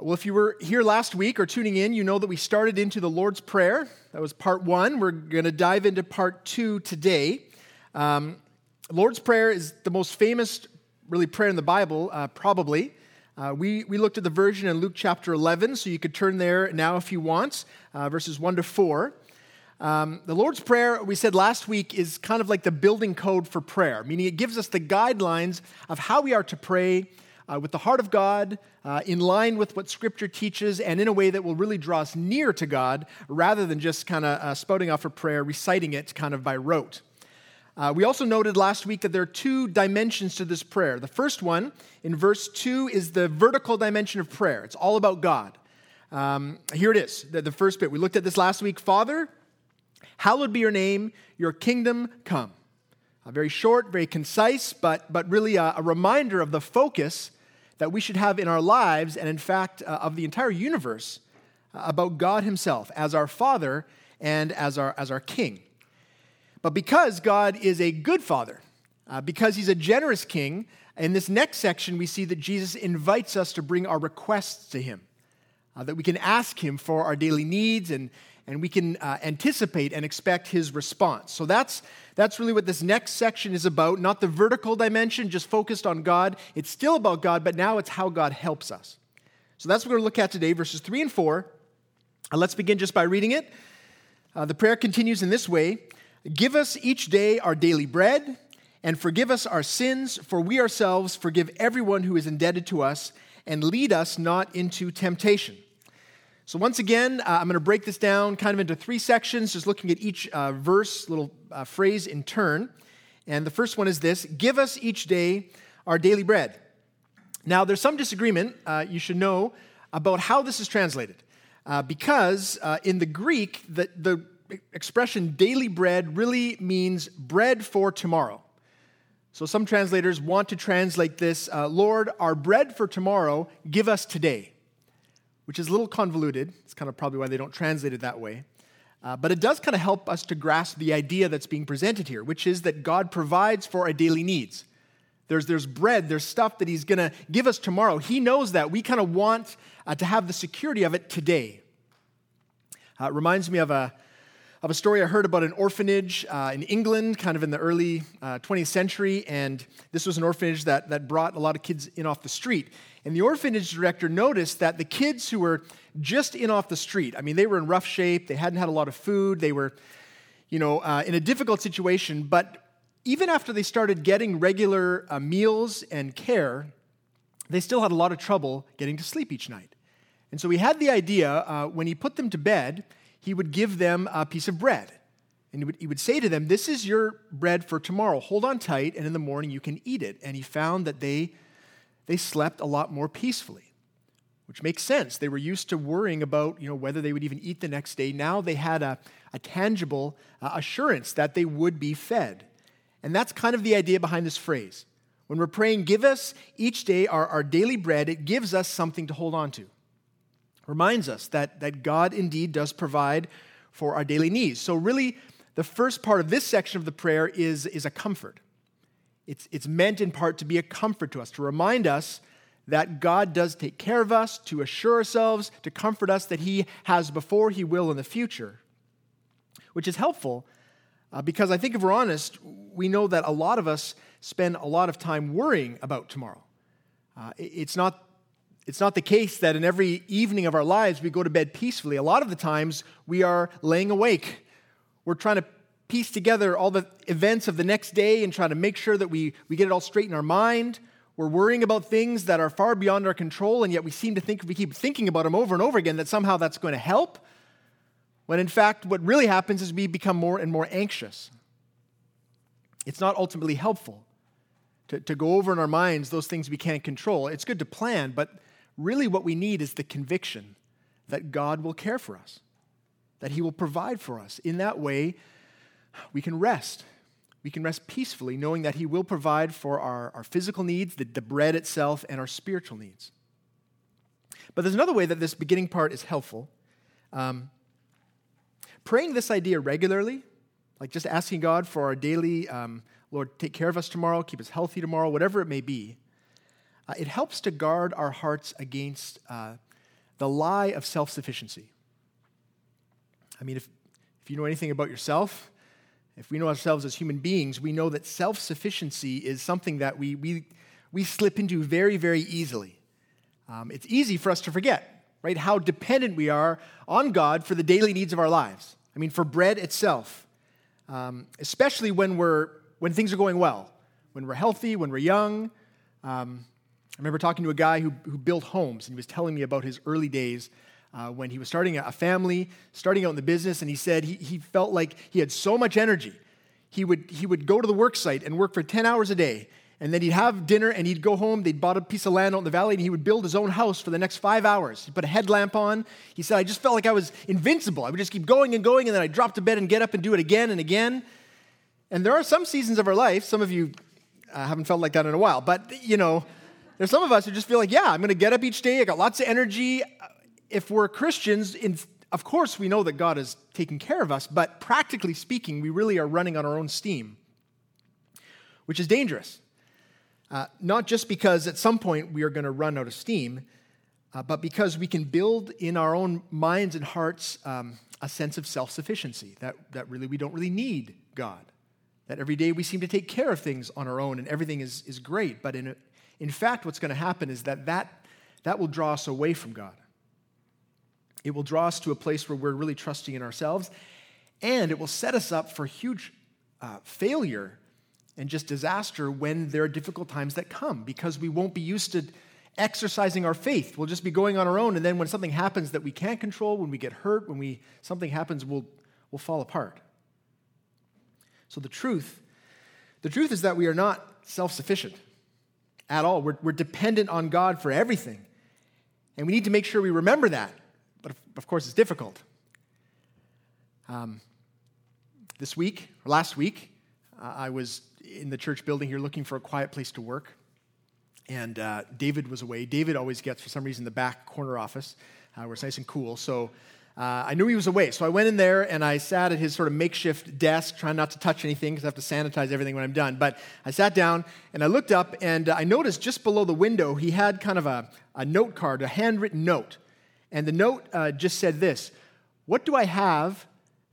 Well, if you were here last week or tuning in, you know that we started into the Lord's Prayer. That was part one. We're going to dive into part two today. Um, Lord's Prayer is the most famous, really, prayer in the Bible, uh, probably. Uh, we, we looked at the version in Luke chapter 11, so you could turn there now if you want, uh, verses 1 to 4. Um, the Lord's Prayer, we said last week, is kind of like the building code for prayer, meaning it gives us the guidelines of how we are to pray uh, with the heart of God, uh, in line with what Scripture teaches, and in a way that will really draw us near to God rather than just kind of uh, spouting off a prayer, reciting it kind of by rote. Uh, we also noted last week that there are two dimensions to this prayer. The first one, in verse 2, is the vertical dimension of prayer. It's all about God. Um, here it is, the, the first bit. We looked at this last week. Father, hallowed be your name, your kingdom come. Uh, very short, very concise, but, but really a, a reminder of the focus that we should have in our lives and, in fact, uh, of the entire universe uh, about God Himself as our Father and as our, as our King. But because God is a good Father, uh, because He's a generous King, in this next section, we see that Jesus invites us to bring our requests to Him, uh, that we can ask Him for our daily needs and, and we can uh, anticipate and expect His response. So that's that's really what this next section is about, not the vertical dimension, just focused on God. It's still about God, but now it's how God helps us. So that's what we're going to look at today, verses 3 and 4. Uh, let's begin just by reading it. Uh, the prayer continues in this way Give us each day our daily bread, and forgive us our sins, for we ourselves forgive everyone who is indebted to us, and lead us not into temptation. So, once again, uh, I'm going to break this down kind of into three sections, just looking at each uh, verse, little uh, phrase in turn. And the first one is this Give us each day our daily bread. Now, there's some disagreement, uh, you should know, about how this is translated. Uh, because uh, in the Greek, the, the expression daily bread really means bread for tomorrow. So, some translators want to translate this Lord, our bread for tomorrow, give us today which is a little convoluted. It's kind of probably why they don't translate it that way. Uh, but it does kind of help us to grasp the idea that's being presented here, which is that God provides for our daily needs. There's, there's bread, there's stuff that He's going to give us tomorrow. He knows that. We kind of want uh, to have the security of it today. Uh, it reminds me of a, of a story I heard about an orphanage uh, in England, kind of in the early 20th uh, century. And this was an orphanage that, that brought a lot of kids in off the street. And the orphanage director noticed that the kids who were just in off the street, I mean, they were in rough shape, they hadn't had a lot of food, they were, you know, uh, in a difficult situation, but even after they started getting regular uh, meals and care, they still had a lot of trouble getting to sleep each night. And so he had the idea uh, when he put them to bed, he would give them a piece of bread. And he would, he would say to them, This is your bread for tomorrow. Hold on tight, and in the morning you can eat it. And he found that they they slept a lot more peacefully, which makes sense. They were used to worrying about you know, whether they would even eat the next day. Now they had a, a tangible uh, assurance that they would be fed. And that's kind of the idea behind this phrase. When we're praying, give us each day our, our daily bread, it gives us something to hold on to. Reminds us that, that God indeed does provide for our daily needs. So, really, the first part of this section of the prayer is, is a comfort. It's, it's meant in part to be a comfort to us, to remind us that God does take care of us, to assure ourselves, to comfort us that He has before, He will in the future, which is helpful uh, because I think if we're honest, we know that a lot of us spend a lot of time worrying about tomorrow. Uh, it's, not, it's not the case that in every evening of our lives we go to bed peacefully. A lot of the times we are laying awake. We're trying to piece together all the events of the next day and try to make sure that we, we get it all straight in our mind. We're worrying about things that are far beyond our control, and yet we seem to think if we keep thinking about them over and over again that somehow that's going to help. When in fact, what really happens is we become more and more anxious. It's not ultimately helpful to, to go over in our minds those things we can't control. It's good to plan, but really what we need is the conviction that God will care for us, that He will provide for us. In that way, we can rest. We can rest peacefully knowing that He will provide for our, our physical needs, the, the bread itself, and our spiritual needs. But there's another way that this beginning part is helpful. Um, praying this idea regularly, like just asking God for our daily, um, Lord, take care of us tomorrow, keep us healthy tomorrow, whatever it may be, uh, it helps to guard our hearts against uh, the lie of self sufficiency. I mean, if, if you know anything about yourself, if we know ourselves as human beings, we know that self sufficiency is something that we, we, we slip into very, very easily. Um, it's easy for us to forget, right, how dependent we are on God for the daily needs of our lives. I mean, for bread itself, um, especially when, we're, when things are going well, when we're healthy, when we're young. Um, I remember talking to a guy who, who built homes, and he was telling me about his early days uh, when he was starting a family, starting out in the business, and he said he, he felt like he had so much energy. He would, he would go to the work site and work for 10 hours a day, and then he'd have dinner and he'd go home. They'd bought a piece of land out in the valley, and he would build his own house for the next five hours. He put a headlamp on. He said, I just felt like I was invincible. I would just keep going and going, and then I'd drop to bed and get up and do it again and again. And there are some seasons of our life, some of you uh, haven't felt like that in a while, but you know, there's some of us who just feel like, yeah, I'm going to get up each day. I got lots of energy. If we're Christians, in, of course, we know that God is taking care of us, but practically speaking, we really are running on our own steam, which is dangerous. Uh, not just because at some point we are going to run out of steam, uh, but because we can build in our own minds and hearts um, a sense of self sufficiency, that, that really we don't really need God. That every day we seem to take care of things on our own and everything is, is great. But in, in fact, what's going to happen is that, that that will draw us away from God. It will draw us to a place where we're really trusting in ourselves, and it will set us up for huge uh, failure and just disaster when there are difficult times that come because we won't be used to exercising our faith. We'll just be going on our own, and then when something happens that we can't control, when we get hurt, when we, something happens, we'll, we'll fall apart. So the truth, the truth is that we are not self-sufficient at all. We're, we're dependent on God for everything. And we need to make sure we remember that. But of, course, it's difficult. Um, this week, or last week, uh, I was in the church building here looking for a quiet place to work. And uh, David was away. David always gets, for some reason, the back corner office uh, where it's nice and cool. So uh, I knew he was away. So I went in there and I sat at his sort of makeshift desk, trying not to touch anything because I have to sanitize everything when I'm done. But I sat down and I looked up and I noticed just below the window he had kind of a, a note card, a handwritten note. And the note uh, just said this What do I have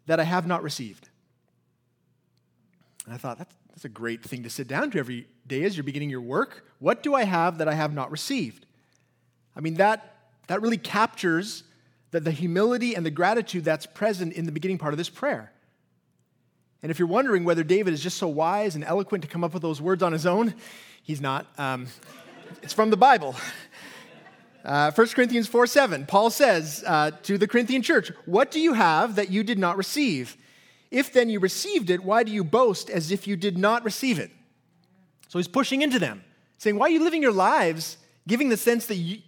that I have not received? And I thought, that's, that's a great thing to sit down to every day as you're beginning your work. What do I have that I have not received? I mean, that, that really captures that the humility and the gratitude that's present in the beginning part of this prayer. And if you're wondering whether David is just so wise and eloquent to come up with those words on his own, he's not. Um, it's from the Bible. Uh, 1 Corinthians 4 7, Paul says uh, to the Corinthian church, What do you have that you did not receive? If then you received it, why do you boast as if you did not receive it? So he's pushing into them, saying, Why are you living your lives giving the sense that you,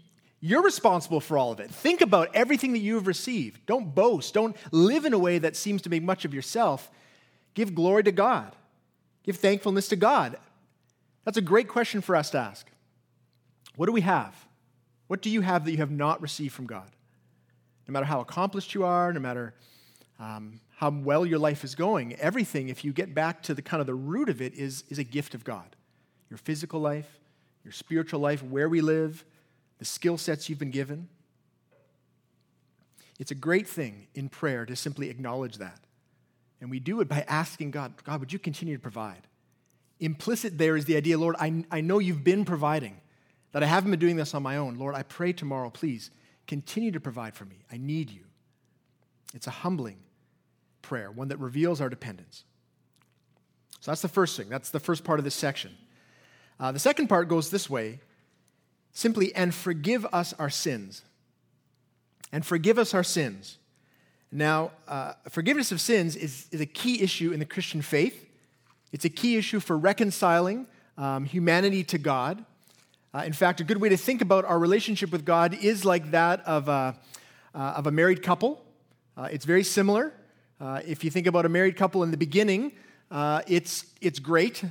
you're responsible for all of it. Think about everything that you have received. Don't boast. Don't live in a way that seems to make much of yourself. Give glory to God. Give thankfulness to God. That's a great question for us to ask. What do we have? What do you have that you have not received from God? No matter how accomplished you are, no matter um, how well your life is going, everything, if you get back to the kind of the root of it, is, is a gift of God. Your physical life, your spiritual life, where we live, the skill sets you've been given. It's a great thing in prayer to simply acknowledge that. And we do it by asking God, God, would you continue to provide? Implicit there is the idea, Lord, I, I know you've been providing, that I haven't been doing this on my own. Lord, I pray tomorrow, please continue to provide for me. I need you. It's a humbling prayer, one that reveals our dependence. So that's the first thing. That's the first part of this section. Uh, the second part goes this way simply, and forgive us our sins. And forgive us our sins. Now, uh, forgiveness of sins is, is a key issue in the Christian faith. It's a key issue for reconciling um, humanity to God. Uh, in fact, a good way to think about our relationship with God is like that of a, uh, of a married couple. Uh, it's very similar. Uh, if you think about a married couple in the beginning, uh, it's, it's great.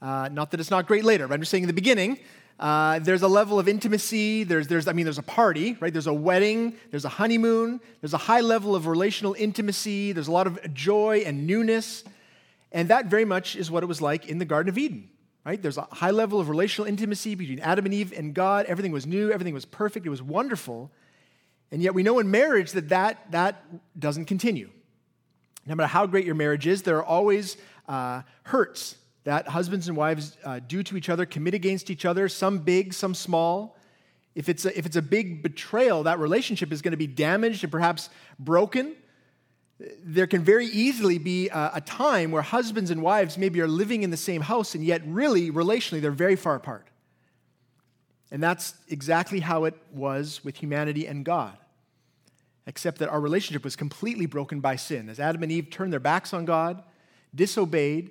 not that it's not great later, but I'm just saying in the beginning, uh, there's a level of intimacy. There's, there's, I mean, there's a party, right? There's a wedding. There's a honeymoon. There's a high level of relational intimacy. There's a lot of joy and newness. And that very much is what it was like in the Garden of Eden, right? There's a high level of relational intimacy between Adam and Eve and God. Everything was new. Everything was perfect. It was wonderful. And yet we know in marriage that that, that doesn't continue. No matter how great your marriage is, there are always uh, hurts that husbands and wives uh, do to each other, commit against each other, some big, some small. If it's, a, if it's a big betrayal, that relationship is going to be damaged and perhaps broken. There can very easily be a, a time where husbands and wives maybe are living in the same house, and yet, really, relationally, they're very far apart. And that's exactly how it was with humanity and God. Except that our relationship was completely broken by sin. As Adam and Eve turned their backs on God, disobeyed,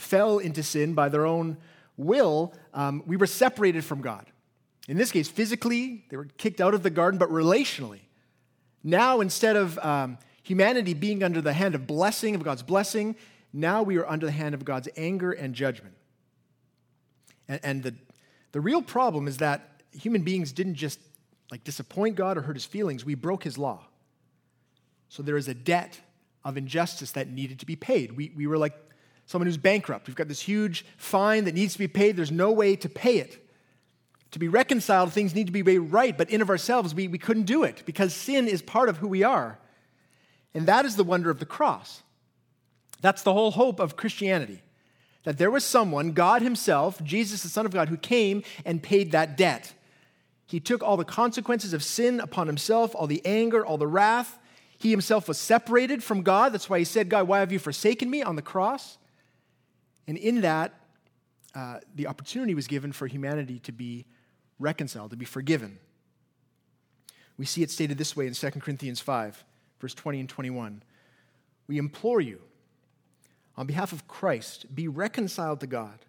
fell into sin by their own will, um, we were separated from God. In this case, physically, they were kicked out of the garden, but relationally. Now, instead of um, humanity being under the hand of blessing, of God's blessing, now we are under the hand of God's anger and judgment. And, and the, the real problem is that human beings didn't just like disappoint God or hurt his feelings, we broke his law. So there is a debt of injustice that needed to be paid. We, we were like someone who's bankrupt. We've got this huge fine that needs to be paid. There's no way to pay it. To be reconciled, things need to be made right, but in of ourselves, we, we couldn't do it because sin is part of who we are. And that is the wonder of the cross. That's the whole hope of Christianity. That there was someone, God Himself, Jesus, the Son of God, who came and paid that debt. He took all the consequences of sin upon Himself, all the anger, all the wrath. He Himself was separated from God. That's why He said, God, why have you forsaken me on the cross? And in that, uh, the opportunity was given for humanity to be reconciled, to be forgiven. We see it stated this way in 2 Corinthians 5, verse 20 and 21. We implore you, on behalf of Christ, be reconciled to God.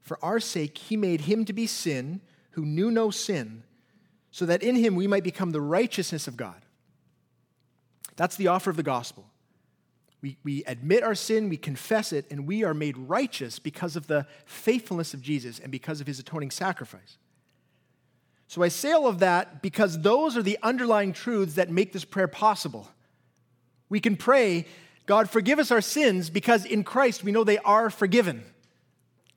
For our sake, he made him to be sin who knew no sin, so that in him we might become the righteousness of God. That's the offer of the gospel. We, we admit our sin, we confess it, and we are made righteous because of the faithfulness of Jesus and because of his atoning sacrifice. So I say all of that because those are the underlying truths that make this prayer possible. We can pray, God, forgive us our sins because in Christ we know they are forgiven.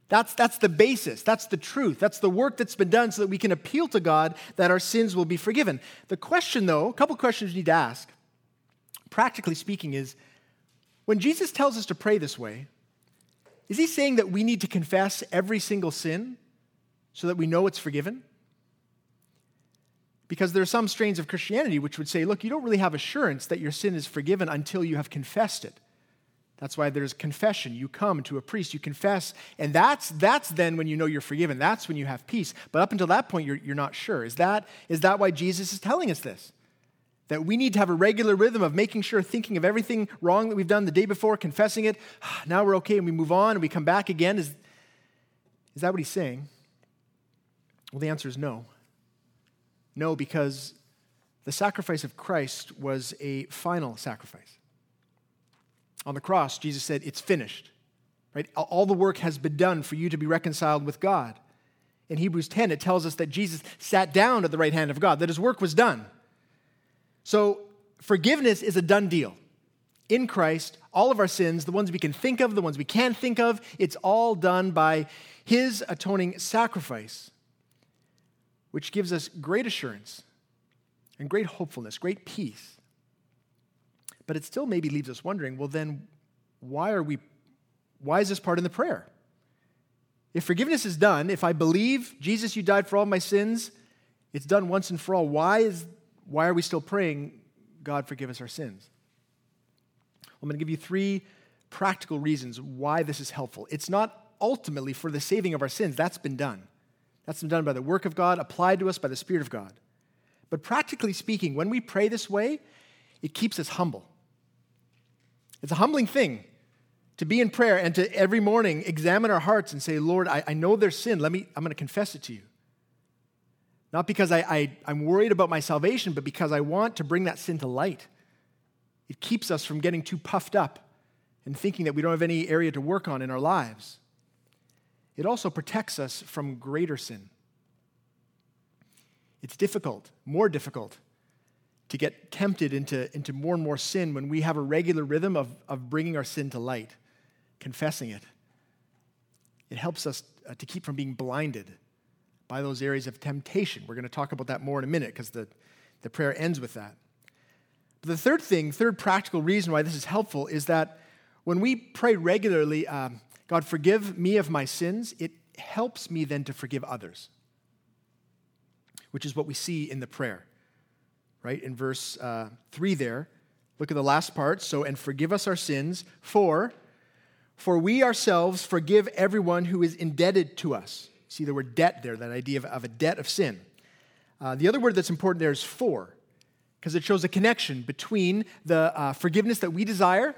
That's, that's the basis. That's the truth. That's the work that's been done so that we can appeal to God that our sins will be forgiven. The question, though, a couple questions you need to ask, practically speaking, is when Jesus tells us to pray this way, is he saying that we need to confess every single sin so that we know it's forgiven? Because there are some strains of Christianity which would say, look, you don't really have assurance that your sin is forgiven until you have confessed it. That's why there's confession. You come to a priest, you confess, and that's, that's then when you know you're forgiven. That's when you have peace. But up until that point, you're, you're not sure. Is that, is that why Jesus is telling us this? That we need to have a regular rhythm of making sure, thinking of everything wrong that we've done the day before, confessing it. Now we're okay, and we move on and we come back again. Is, is that what he's saying? Well, the answer is no. No, because the sacrifice of Christ was a final sacrifice. On the cross, Jesus said, It's finished. Right? All the work has been done for you to be reconciled with God. In Hebrews 10, it tells us that Jesus sat down at the right hand of God, that his work was done. So, forgiveness is a done deal. In Christ, all of our sins, the ones we can think of, the ones we can't think of, it's all done by his atoning sacrifice which gives us great assurance and great hopefulness, great peace. But it still maybe leaves us wondering well, then why are we, why is this part in the prayer? If forgiveness is done, if I believe, Jesus, you died for all my sins, it's done once and for all, why, is, why are we still praying, God, forgive us our sins? I'm going to give you three practical reasons why this is helpful. It's not ultimately for the saving of our sins, that's been done. That's been done by the work of God, applied to us by the Spirit of God. But practically speaking, when we pray this way, it keeps us humble. It's a humbling thing to be in prayer and to every morning examine our hearts and say, Lord, I, I know there's sin. Let me, I'm going to confess it to you. Not because I, I, I'm worried about my salvation, but because I want to bring that sin to light. It keeps us from getting too puffed up and thinking that we don't have any area to work on in our lives it also protects us from greater sin. It's difficult, more difficult, to get tempted into, into more and more sin when we have a regular rhythm of, of bringing our sin to light, confessing it. It helps us uh, to keep from being blinded by those areas of temptation. We're going to talk about that more in a minute because the, The prayer ends with that. But the third thing, third practical reason why this is helpful is that when we pray regularly, um, God, forgive me of my sins, it helps me then to forgive others, which is what we see in the prayer, right? In verse uh, 3 there, look at the last part. So, and forgive us our sins, for, for we ourselves forgive everyone who is indebted to us. See the word debt there, that idea of, of a debt of sin. Uh, the other word that's important there is for, because it shows a connection between the uh, forgiveness that we desire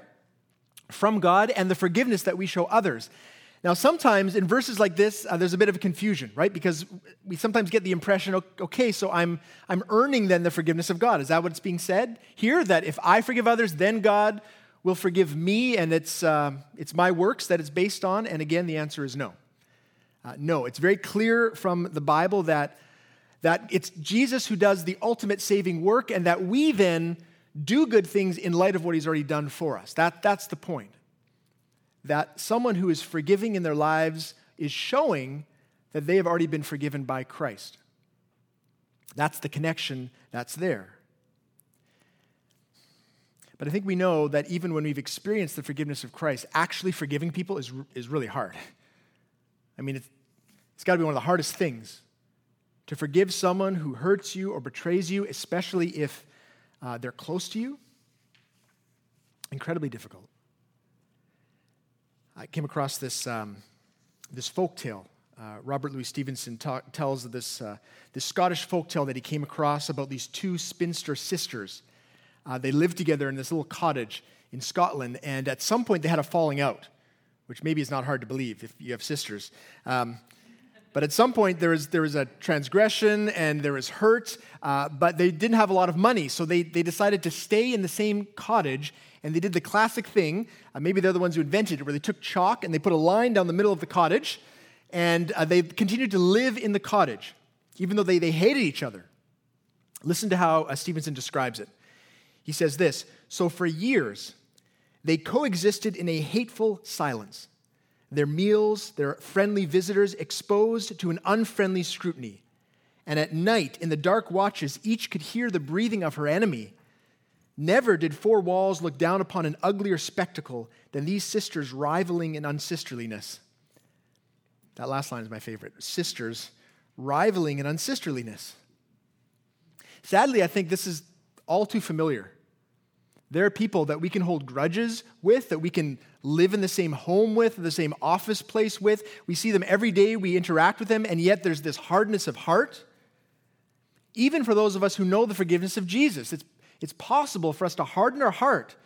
from God and the forgiveness that we show others. Now, sometimes in verses like this, uh, there's a bit of a confusion, right? Because we sometimes get the impression, okay, so I'm, I'm earning then the forgiveness of God. Is that what's being said here? That if I forgive others, then God will forgive me, and it's, uh, it's my works that it's based on? And again, the answer is no. Uh, no, it's very clear from the Bible that, that it's Jesus who does the ultimate saving work, and that we then do good things in light of what he's already done for us. That, that's the point. That someone who is forgiving in their lives is showing that they have already been forgiven by Christ. That's the connection that's there. But I think we know that even when we've experienced the forgiveness of Christ, actually forgiving people is, is really hard. I mean, it's, it's got to be one of the hardest things to forgive someone who hurts you or betrays you, especially if uh, they're close to you. Incredibly difficult. I came across this, um, this folk tale. Uh, Robert Louis Stevenson ta- tells this, uh, this Scottish folk tale that he came across about these two spinster sisters. Uh, they lived together in this little cottage in Scotland, and at some point they had a falling out, which maybe is not hard to believe if you have sisters. Um, but at some point, there was, there was a transgression and there was hurt, uh, but they didn't have a lot of money. So they, they decided to stay in the same cottage and they did the classic thing. Uh, maybe they're the ones who invented it, where they took chalk and they put a line down the middle of the cottage and uh, they continued to live in the cottage, even though they, they hated each other. Listen to how uh, Stevenson describes it. He says this So for years, they coexisted in a hateful silence their meals, their friendly visitors exposed to an unfriendly scrutiny. And at night, in the dark watches, each could hear the breathing of her enemy. Never did four walls look down upon an uglier spectacle than these sisters rivaling in unsisterliness. That last line is my favorite. Sisters rivaling in unsisterliness. Sadly, I think this is all too familiar. There are people that we can hold grudges with, that we can live in the same home with, the same office place with. We see them every day, we interact with them, and yet there's this hardness of heart. Even for those of us who know the forgiveness of Jesus, it's, it's possible for us to harden our heart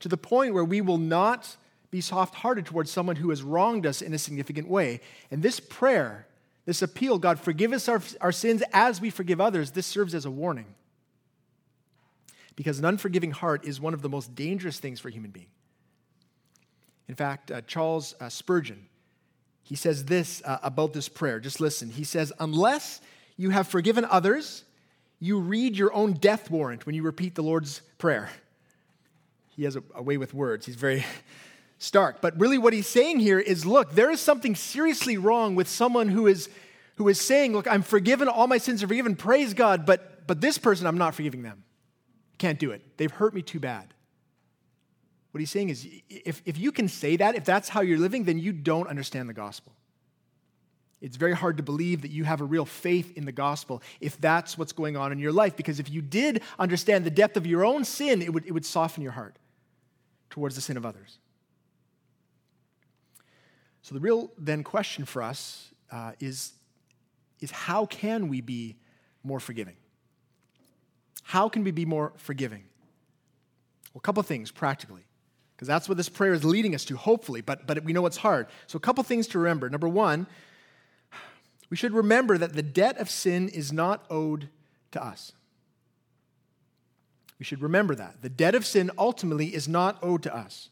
to the point where we will not be soft hearted towards someone who has wronged us in a significant way. And this prayer, this appeal, God, forgive us our, our sins as we forgive others, this serves as a warning because an unforgiving heart is one of the most dangerous things for a human being. In fact, uh, Charles uh, Spurgeon, he says this uh, about this prayer. Just listen. He says, Unless you have forgiven others, you read your own death warrant when you repeat the Lord's Prayer. He has a, a way with words. He's very stark. But really, what he's saying here is look, there is something seriously wrong with someone who is, who is saying, Look, I'm forgiven, all my sins are forgiven, praise God, but, but this person, I'm not forgiving them. Can't do it. They've hurt me too bad. What he's saying is if, if you can say that, if that's how you're living, then you don't understand the gospel. It's very hard to believe that you have a real faith in the gospel if that's what's going on in your life. Because if you did understand the depth of your own sin, it would, it would soften your heart towards the sin of others. So, the real then question for us uh, is, is how can we be more forgiving? How can we be more forgiving? Well, a couple things practically, because that's what this prayer is leading us to, hopefully, but, but we know it's hard. So, a couple things to remember. Number one, we should remember that the debt of sin is not owed to us. We should remember that. The debt of sin ultimately is not owed to us.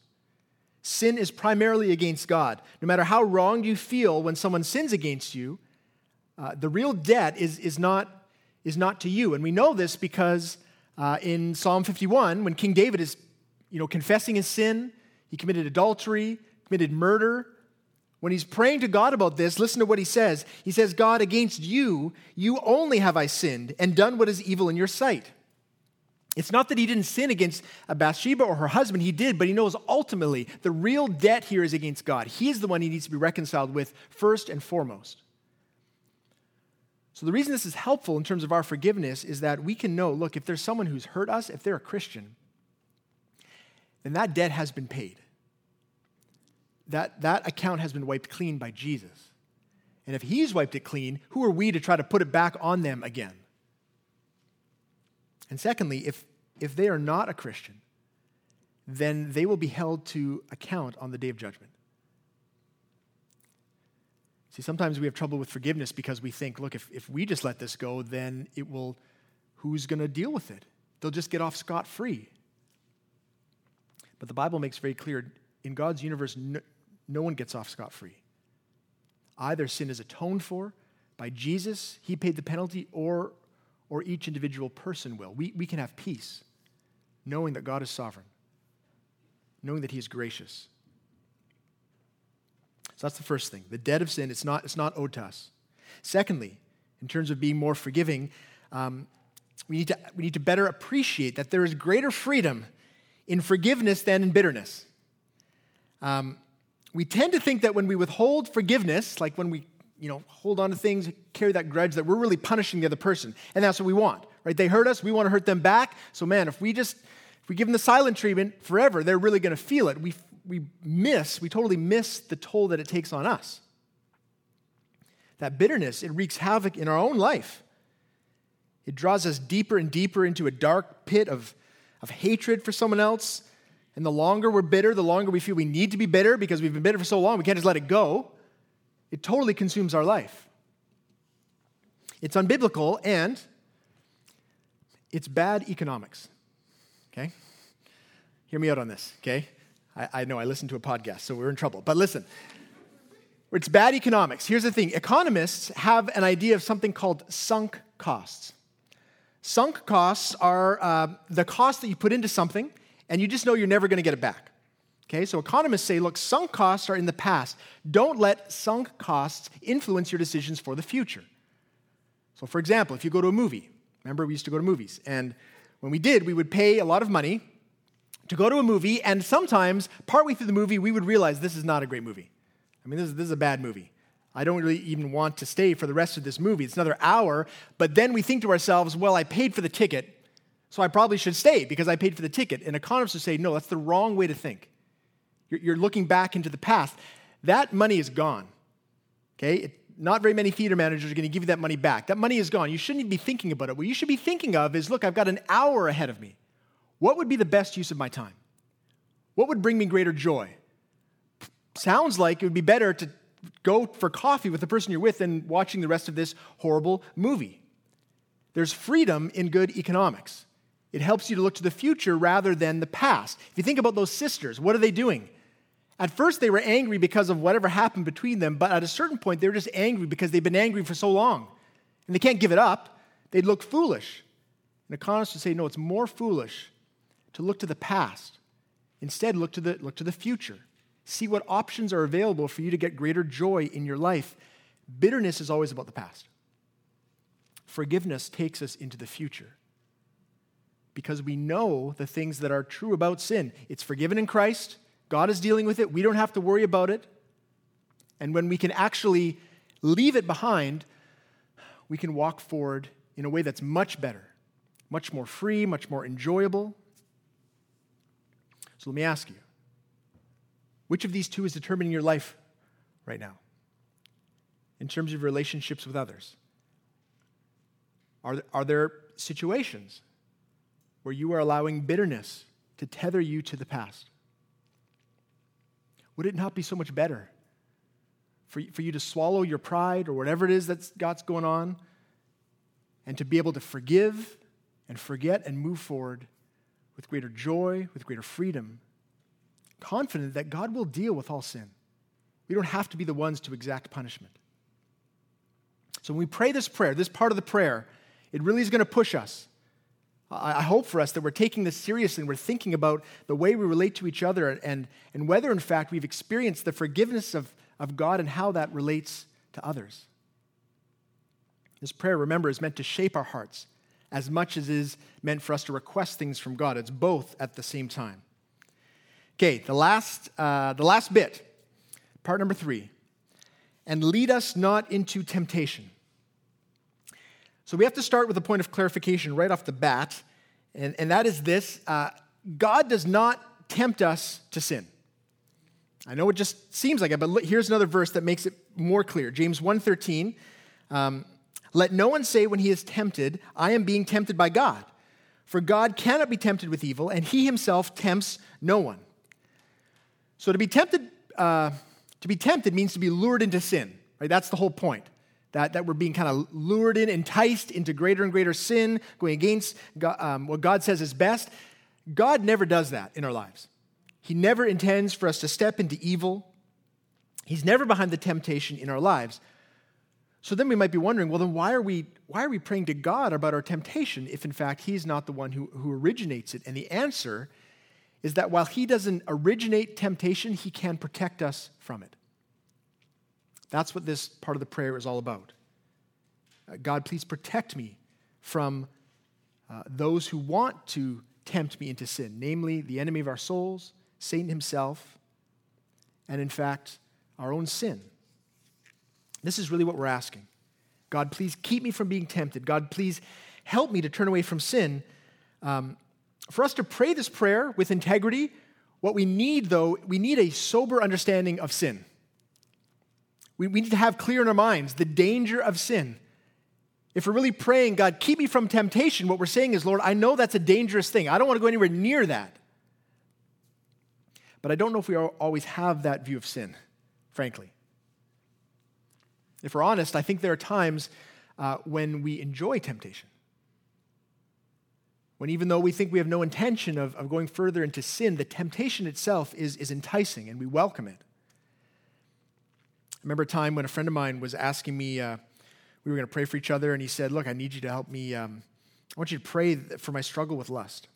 Sin is primarily against God. No matter how wronged you feel when someone sins against you, uh, the real debt is, is not is not to you. And we know this because uh, in Psalm 51, when King David is you know, confessing his sin, he committed adultery, committed murder. When he's praying to God about this, listen to what he says. He says, God, against you, you only have I sinned and done what is evil in your sight. It's not that he didn't sin against Bathsheba or her husband, he did, but he knows ultimately the real debt here is against God. He's the one he needs to be reconciled with first and foremost. So, the reason this is helpful in terms of our forgiveness is that we can know look, if there's someone who's hurt us, if they're a Christian, then that debt has been paid. That, that account has been wiped clean by Jesus. And if he's wiped it clean, who are we to try to put it back on them again? And secondly, if, if they are not a Christian, then they will be held to account on the day of judgment. See, sometimes we have trouble with forgiveness because we think, look, if, if we just let this go, then it will, who's going to deal with it? They'll just get off scot free. But the Bible makes very clear in God's universe, no, no one gets off scot free. Either sin is atoned for by Jesus, he paid the penalty, or, or each individual person will. We, we can have peace knowing that God is sovereign, knowing that he is gracious. So that's the first thing. The debt of sin, it's not, it's not owed to us. Secondly, in terms of being more forgiving, um, we, need to, we need to better appreciate that there is greater freedom in forgiveness than in bitterness. Um, we tend to think that when we withhold forgiveness, like when we you know, hold on to things, carry that grudge, that we're really punishing the other person. And that's what we want, right? They hurt us, we want to hurt them back. So, man, if we just, if we give them the silent treatment forever, they're really going to feel it. We, we miss, we totally miss the toll that it takes on us. That bitterness, it wreaks havoc in our own life. It draws us deeper and deeper into a dark pit of, of hatred for someone else. And the longer we're bitter, the longer we feel we need to be bitter because we've been bitter for so long, we can't just let it go. It totally consumes our life. It's unbiblical and it's bad economics. Okay? Hear me out on this, okay? I, I know I listened to a podcast, so we're in trouble. But listen, it's bad economics. Here's the thing economists have an idea of something called sunk costs. Sunk costs are uh, the cost that you put into something, and you just know you're never going to get it back. Okay, so economists say, look, sunk costs are in the past. Don't let sunk costs influence your decisions for the future. So, for example, if you go to a movie, remember we used to go to movies, and when we did, we would pay a lot of money to go to a movie, and sometimes, partway through the movie, we would realize this is not a great movie. I mean, this is, this is a bad movie. I don't really even want to stay for the rest of this movie. It's another hour, but then we think to ourselves, well, I paid for the ticket, so I probably should stay because I paid for the ticket. And economists would say, no, that's the wrong way to think. You're, you're looking back into the past. That money is gone. Okay? It, not very many theater managers are going to give you that money back. That money is gone. You shouldn't be thinking about it. What you should be thinking of is look, I've got an hour ahead of me. What would be the best use of my time? What would bring me greater joy? Sounds like it would be better to go for coffee with the person you're with than watching the rest of this horrible movie. There's freedom in good economics. It helps you to look to the future rather than the past. If you think about those sisters, what are they doing? At first, they were angry because of whatever happened between them, but at a certain point, they're just angry because they've been angry for so long. And they can't give it up. They'd look foolish. And economists would say, no, it's more foolish to look to the past. Instead, look to the, look to the future. See what options are available for you to get greater joy in your life. Bitterness is always about the past. Forgiveness takes us into the future because we know the things that are true about sin. It's forgiven in Christ. God is dealing with it. We don't have to worry about it. And when we can actually leave it behind, we can walk forward in a way that's much better, much more free, much more enjoyable. So let me ask you which of these two is determining your life right now in terms of relationships with others? Are, are there situations where you are allowing bitterness to tether you to the past? Would it not be so much better for, for you to swallow your pride or whatever it is that's God's going on and to be able to forgive and forget and move forward with greater joy, with greater freedom, confident that God will deal with all sin? We don't have to be the ones to exact punishment. So when we pray this prayer, this part of the prayer, it really is going to push us I hope for us that we're taking this seriously and we're thinking about the way we relate to each other and, and whether, in fact, we've experienced the forgiveness of, of God and how that relates to others. This prayer, remember, is meant to shape our hearts as much as is meant for us to request things from God. It's both at the same time. Okay, the last, uh, the last bit, part number three. And lead us not into temptation. So we have to start with a point of clarification right off the bat, and, and that is this uh, God does not tempt us to sin. I know it just seems like it, but here's another verse that makes it more clear. James 1.13, um, let no one say when he is tempted, I am being tempted by God. For God cannot be tempted with evil, and he himself tempts no one. So to be tempted, uh, to be tempted means to be lured into sin, right? That's the whole point. That, that we're being kind of lured in, enticed into greater and greater sin, going against God, um, what God says is best. God never does that in our lives. He never intends for us to step into evil. He's never behind the temptation in our lives. So then we might be wondering, well, then why are we, why are we praying to God about our temptation if in fact He's not the one who, who originates it? And the answer is that while He doesn't originate temptation, He can protect us from it. That's what this part of the prayer is all about. Uh, God, please protect me from uh, those who want to tempt me into sin, namely the enemy of our souls, Satan himself, and in fact, our own sin. This is really what we're asking. God, please keep me from being tempted. God, please help me to turn away from sin. Um, for us to pray this prayer with integrity, what we need, though, we need a sober understanding of sin. We, we need to have clear in our minds the danger of sin. If we're really praying, God, keep me from temptation, what we're saying is, Lord, I know that's a dangerous thing. I don't want to go anywhere near that. But I don't know if we always have that view of sin, frankly. If we're honest, I think there are times uh, when we enjoy temptation. When even though we think we have no intention of, of going further into sin, the temptation itself is, is enticing and we welcome it. I remember a time when a friend of mine was asking me, uh, we were going to pray for each other, and he said, Look, I need you to help me. Um, I want you to pray for my struggle with lust.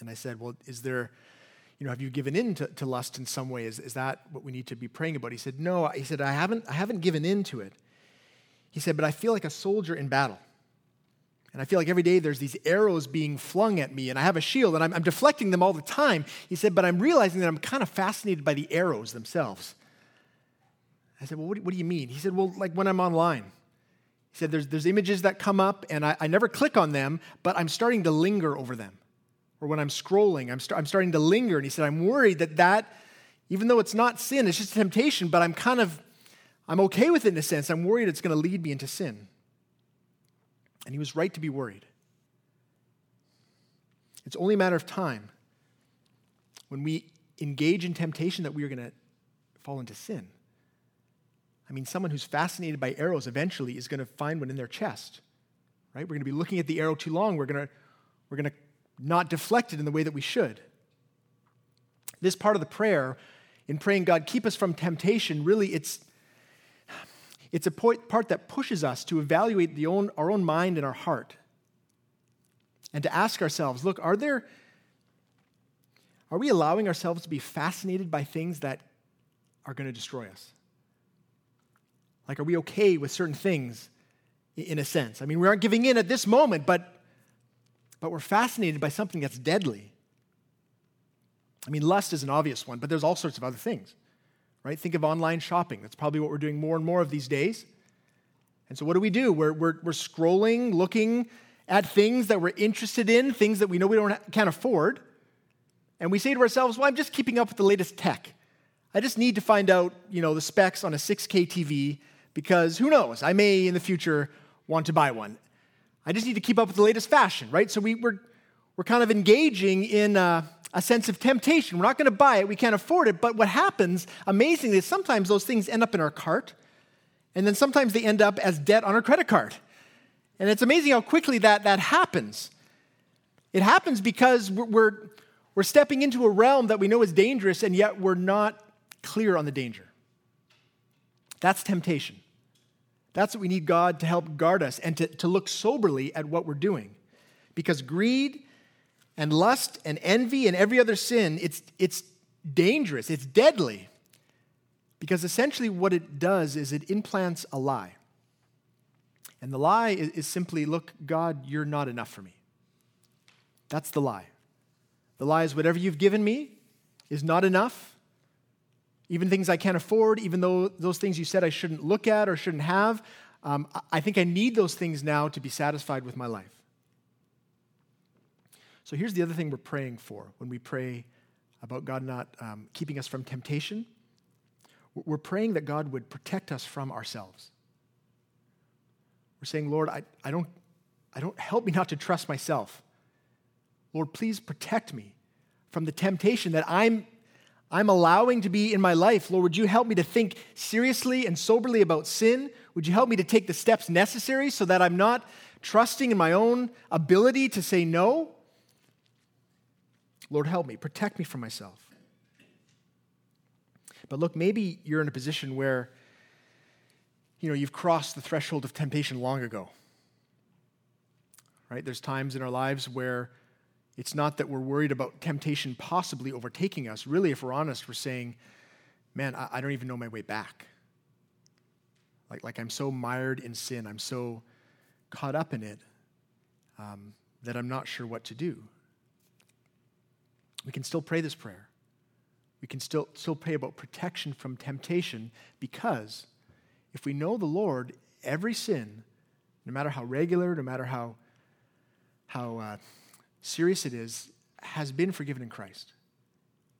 And I said, Well, is there you know, have you given in to, to lust in some way? Is, is that what we need to be praying about? He said, no. He said, I haven't, I haven't given in to it. He said, but I feel like a soldier in battle. And I feel like every day there's these arrows being flung at me, and I have a shield, and I'm, I'm deflecting them all the time. He said, but I'm realizing that I'm kind of fascinated by the arrows themselves. I said, well, what do, what do you mean? He said, well, like when I'm online. He said, there's, there's images that come up, and I, I never click on them, but I'm starting to linger over them or when I'm scrolling, I'm, st- I'm starting to linger. And he said, I'm worried that that, even though it's not sin, it's just temptation, but I'm kind of, I'm okay with it in a sense. I'm worried it's going to lead me into sin. And he was right to be worried. It's only a matter of time when we engage in temptation that we are going to fall into sin. I mean, someone who's fascinated by arrows eventually is going to find one in their chest, right? We're going to be looking at the arrow too long. We're going to, we're going to not deflected in the way that we should. This part of the prayer, in praying, God, keep us from temptation, really, it's, it's a part that pushes us to evaluate the own, our own mind and our heart and to ask ourselves look, are there, are we allowing ourselves to be fascinated by things that are going to destroy us? Like, are we okay with certain things in a sense? I mean, we aren't giving in at this moment, but but we're fascinated by something that's deadly. I mean, lust is an obvious one, but there's all sorts of other things, right? Think of online shopping. That's probably what we're doing more and more of these days. And so, what do we do? We're, we're, we're scrolling, looking at things that we're interested in, things that we know we don't, can't afford. And we say to ourselves, well, I'm just keeping up with the latest tech. I just need to find out, you know, the specs on a 6K TV because who knows, I may in the future want to buy one. I just need to keep up with the latest fashion, right? So we, we're, we're kind of engaging in a, a sense of temptation. We're not going to buy it, we can't afford it. But what happens, amazingly, is sometimes those things end up in our cart, and then sometimes they end up as debt on our credit card. And it's amazing how quickly that, that happens. It happens because we're, we're, we're stepping into a realm that we know is dangerous, and yet we're not clear on the danger. That's temptation. That's what we need God to help guard us and to, to look soberly at what we're doing. Because greed and lust and envy and every other sin, it's, it's dangerous, it's deadly. Because essentially, what it does is it implants a lie. And the lie is, is simply look, God, you're not enough for me. That's the lie. The lie is whatever you've given me is not enough. Even things I can't afford, even though those things you said I shouldn't look at or shouldn't have, um, I think I need those things now to be satisfied with my life. So here's the other thing we're praying for when we pray about God not um, keeping us from temptation. We're praying that God would protect us from ourselves. We're saying, Lord, I, I, don't, I don't help me not to trust myself. Lord, please protect me from the temptation that I'm, I'm allowing to be in my life. Lord, would you help me to think seriously and soberly about sin? Would you help me to take the steps necessary so that I'm not trusting in my own ability to say no? Lord, help me, protect me from myself. But look, maybe you're in a position where you know, you've crossed the threshold of temptation long ago. Right? There's times in our lives where it's not that we're worried about temptation possibly overtaking us. Really, if we're honest, we're saying, man, I, I don't even know my way back. Like, like I'm so mired in sin, I'm so caught up in it um, that I'm not sure what to do. We can still pray this prayer. We can still, still pray about protection from temptation because if we know the Lord, every sin, no matter how regular, no matter how, how uh, serious it is, has been forgiven in Christ.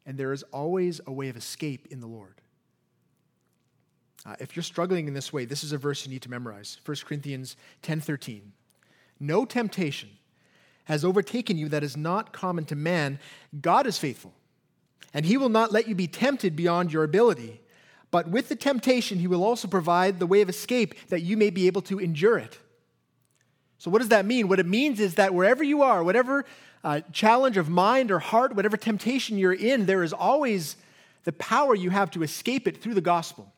And there is always a way of escape in the Lord. Uh, if you're struggling in this way, this is a verse you need to memorize 1 Corinthians 10:13. No temptation has overtaken you that is not common to man. God is faithful, and he will not let you be tempted beyond your ability. But with the temptation, he will also provide the way of escape that you may be able to endure it. So, what does that mean? What it means is that wherever you are, whatever uh, challenge of mind or heart, whatever temptation you're in, there is always the power you have to escape it through the gospel.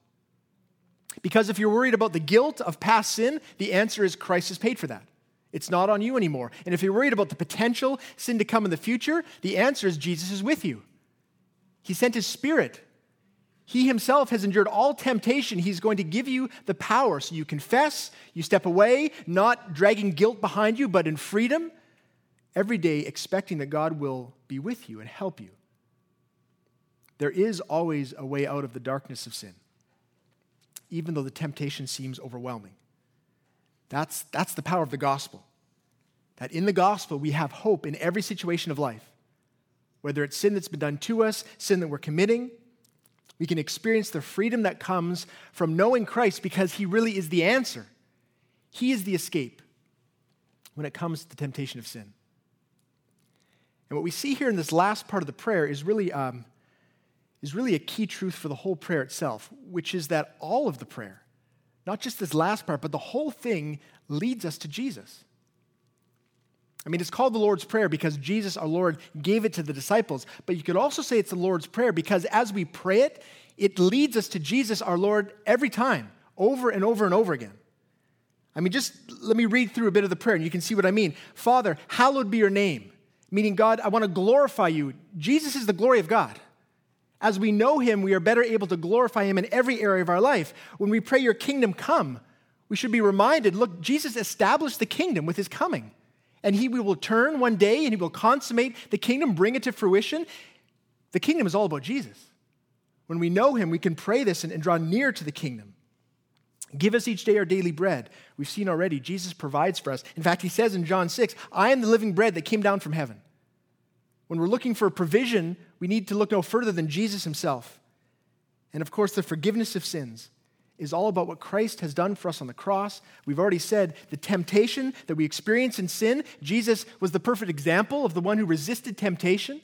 Because if you're worried about the guilt of past sin, the answer is Christ has paid for that. It's not on you anymore. And if you're worried about the potential sin to come in the future, the answer is Jesus is with you. He sent his spirit he himself has endured all temptation. He's going to give you the power. So you confess, you step away, not dragging guilt behind you, but in freedom, every day expecting that God will be with you and help you. There is always a way out of the darkness of sin, even though the temptation seems overwhelming. That's, that's the power of the gospel. That in the gospel, we have hope in every situation of life, whether it's sin that's been done to us, sin that we're committing we can experience the freedom that comes from knowing Christ because he really is the answer. He is the escape when it comes to the temptation of sin. And what we see here in this last part of the prayer is really, um, is really a key truth for the whole prayer itself, which is that all of the prayer, not just this last part, but the whole thing leads us to Jesus. I mean, it's called the Lord's Prayer because Jesus, our Lord, gave it to the disciples. But you could also say it's the Lord's Prayer because as we pray it, it leads us to Jesus, our Lord, every time, over and over and over again. I mean, just let me read through a bit of the prayer and you can see what I mean. Father, hallowed be your name, meaning, God, I want to glorify you. Jesus is the glory of God. As we know him, we are better able to glorify him in every area of our life. When we pray, Your kingdom come, we should be reminded look, Jesus established the kingdom with his coming and he will turn one day and he will consummate the kingdom, bring it to fruition. The kingdom is all about Jesus. When we know him, we can pray this and, and draw near to the kingdom. Give us each day our daily bread. We've seen already, Jesus provides for us. In fact, he says in John 6, I am the living bread that came down from heaven. When we're looking for a provision, we need to look no further than Jesus himself. And of course, the forgiveness of sins is all about what Christ has done for us on the cross. We've already said the temptation that we experience in sin, Jesus was the perfect example of the one who resisted temptation.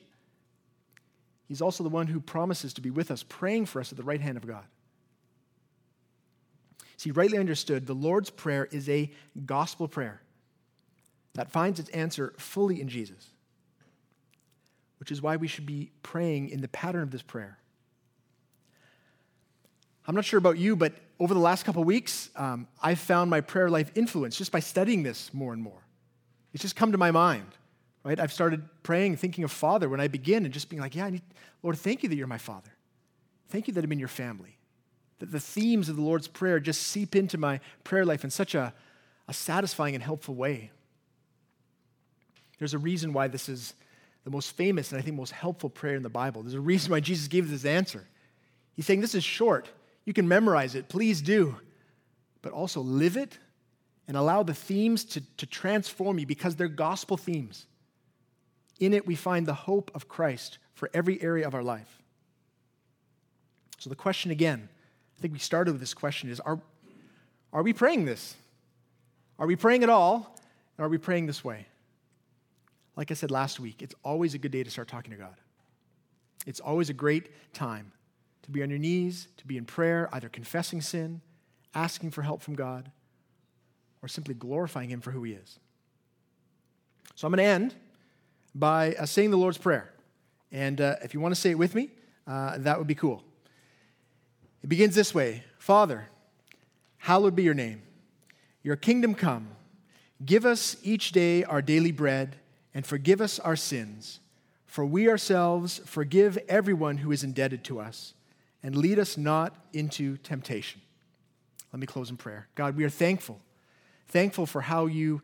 He's also the one who promises to be with us, praying for us at the right hand of God. See, rightly understood, the Lord's Prayer is a gospel prayer that finds its answer fully in Jesus, which is why we should be praying in the pattern of this prayer. I'm not sure about you, but over the last couple weeks, um, I've found my prayer life influenced just by studying this more and more. It's just come to my mind, right? I've started praying, thinking of Father when I begin, and just being like, yeah, I need, Lord, thank you that you're my Father. Thank you that I'm in your family. That the themes of the Lord's Prayer just seep into my prayer life in such a, a satisfying and helpful way. There's a reason why this is the most famous and I think most helpful prayer in the Bible. There's a reason why Jesus gave this answer. He's saying, This is short. You can memorize it. Please do. But also live it and allow the themes to, to transform you because they're gospel themes. In it, we find the hope of Christ for every area of our life. So, the question again, I think we started with this question is are, are we praying this? Are we praying at all? And are we praying this way? Like I said last week, it's always a good day to start talking to God. It's always a great time to be on your knees, to be in prayer, either confessing sin, asking for help from God, or simply glorifying Him for who He is. So I'm going to end by uh, saying the Lord's Prayer. And uh, if you want to say it with me, uh, that would be cool. It begins this way Father, hallowed be your name. Your kingdom come. Give us each day our daily bread and forgive us our sins, for we ourselves forgive everyone who is indebted to us, and lead us not into temptation. Let me close in prayer. God, we are thankful, thankful for how you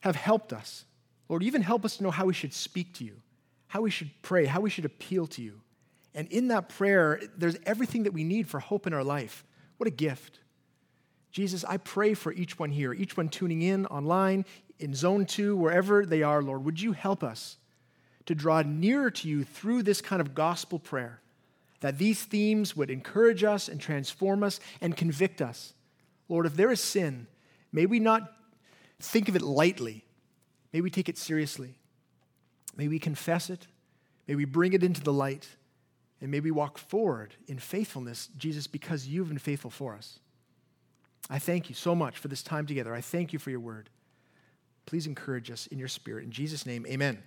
have helped us. Lord, even help us to know how we should speak to you, how we should pray, how we should appeal to you. And in that prayer, there's everything that we need for hope in our life. What a gift. Jesus, I pray for each one here, each one tuning in online, in zone two, wherever they are, Lord, would you help us to draw nearer to you through this kind of gospel prayer? That these themes would encourage us and transform us and convict us. Lord, if there is sin, may we not think of it lightly. May we take it seriously. May we confess it. May we bring it into the light. And may we walk forward in faithfulness, Jesus, because you've been faithful for us. I thank you so much for this time together. I thank you for your word. Please encourage us in your spirit. In Jesus' name, amen.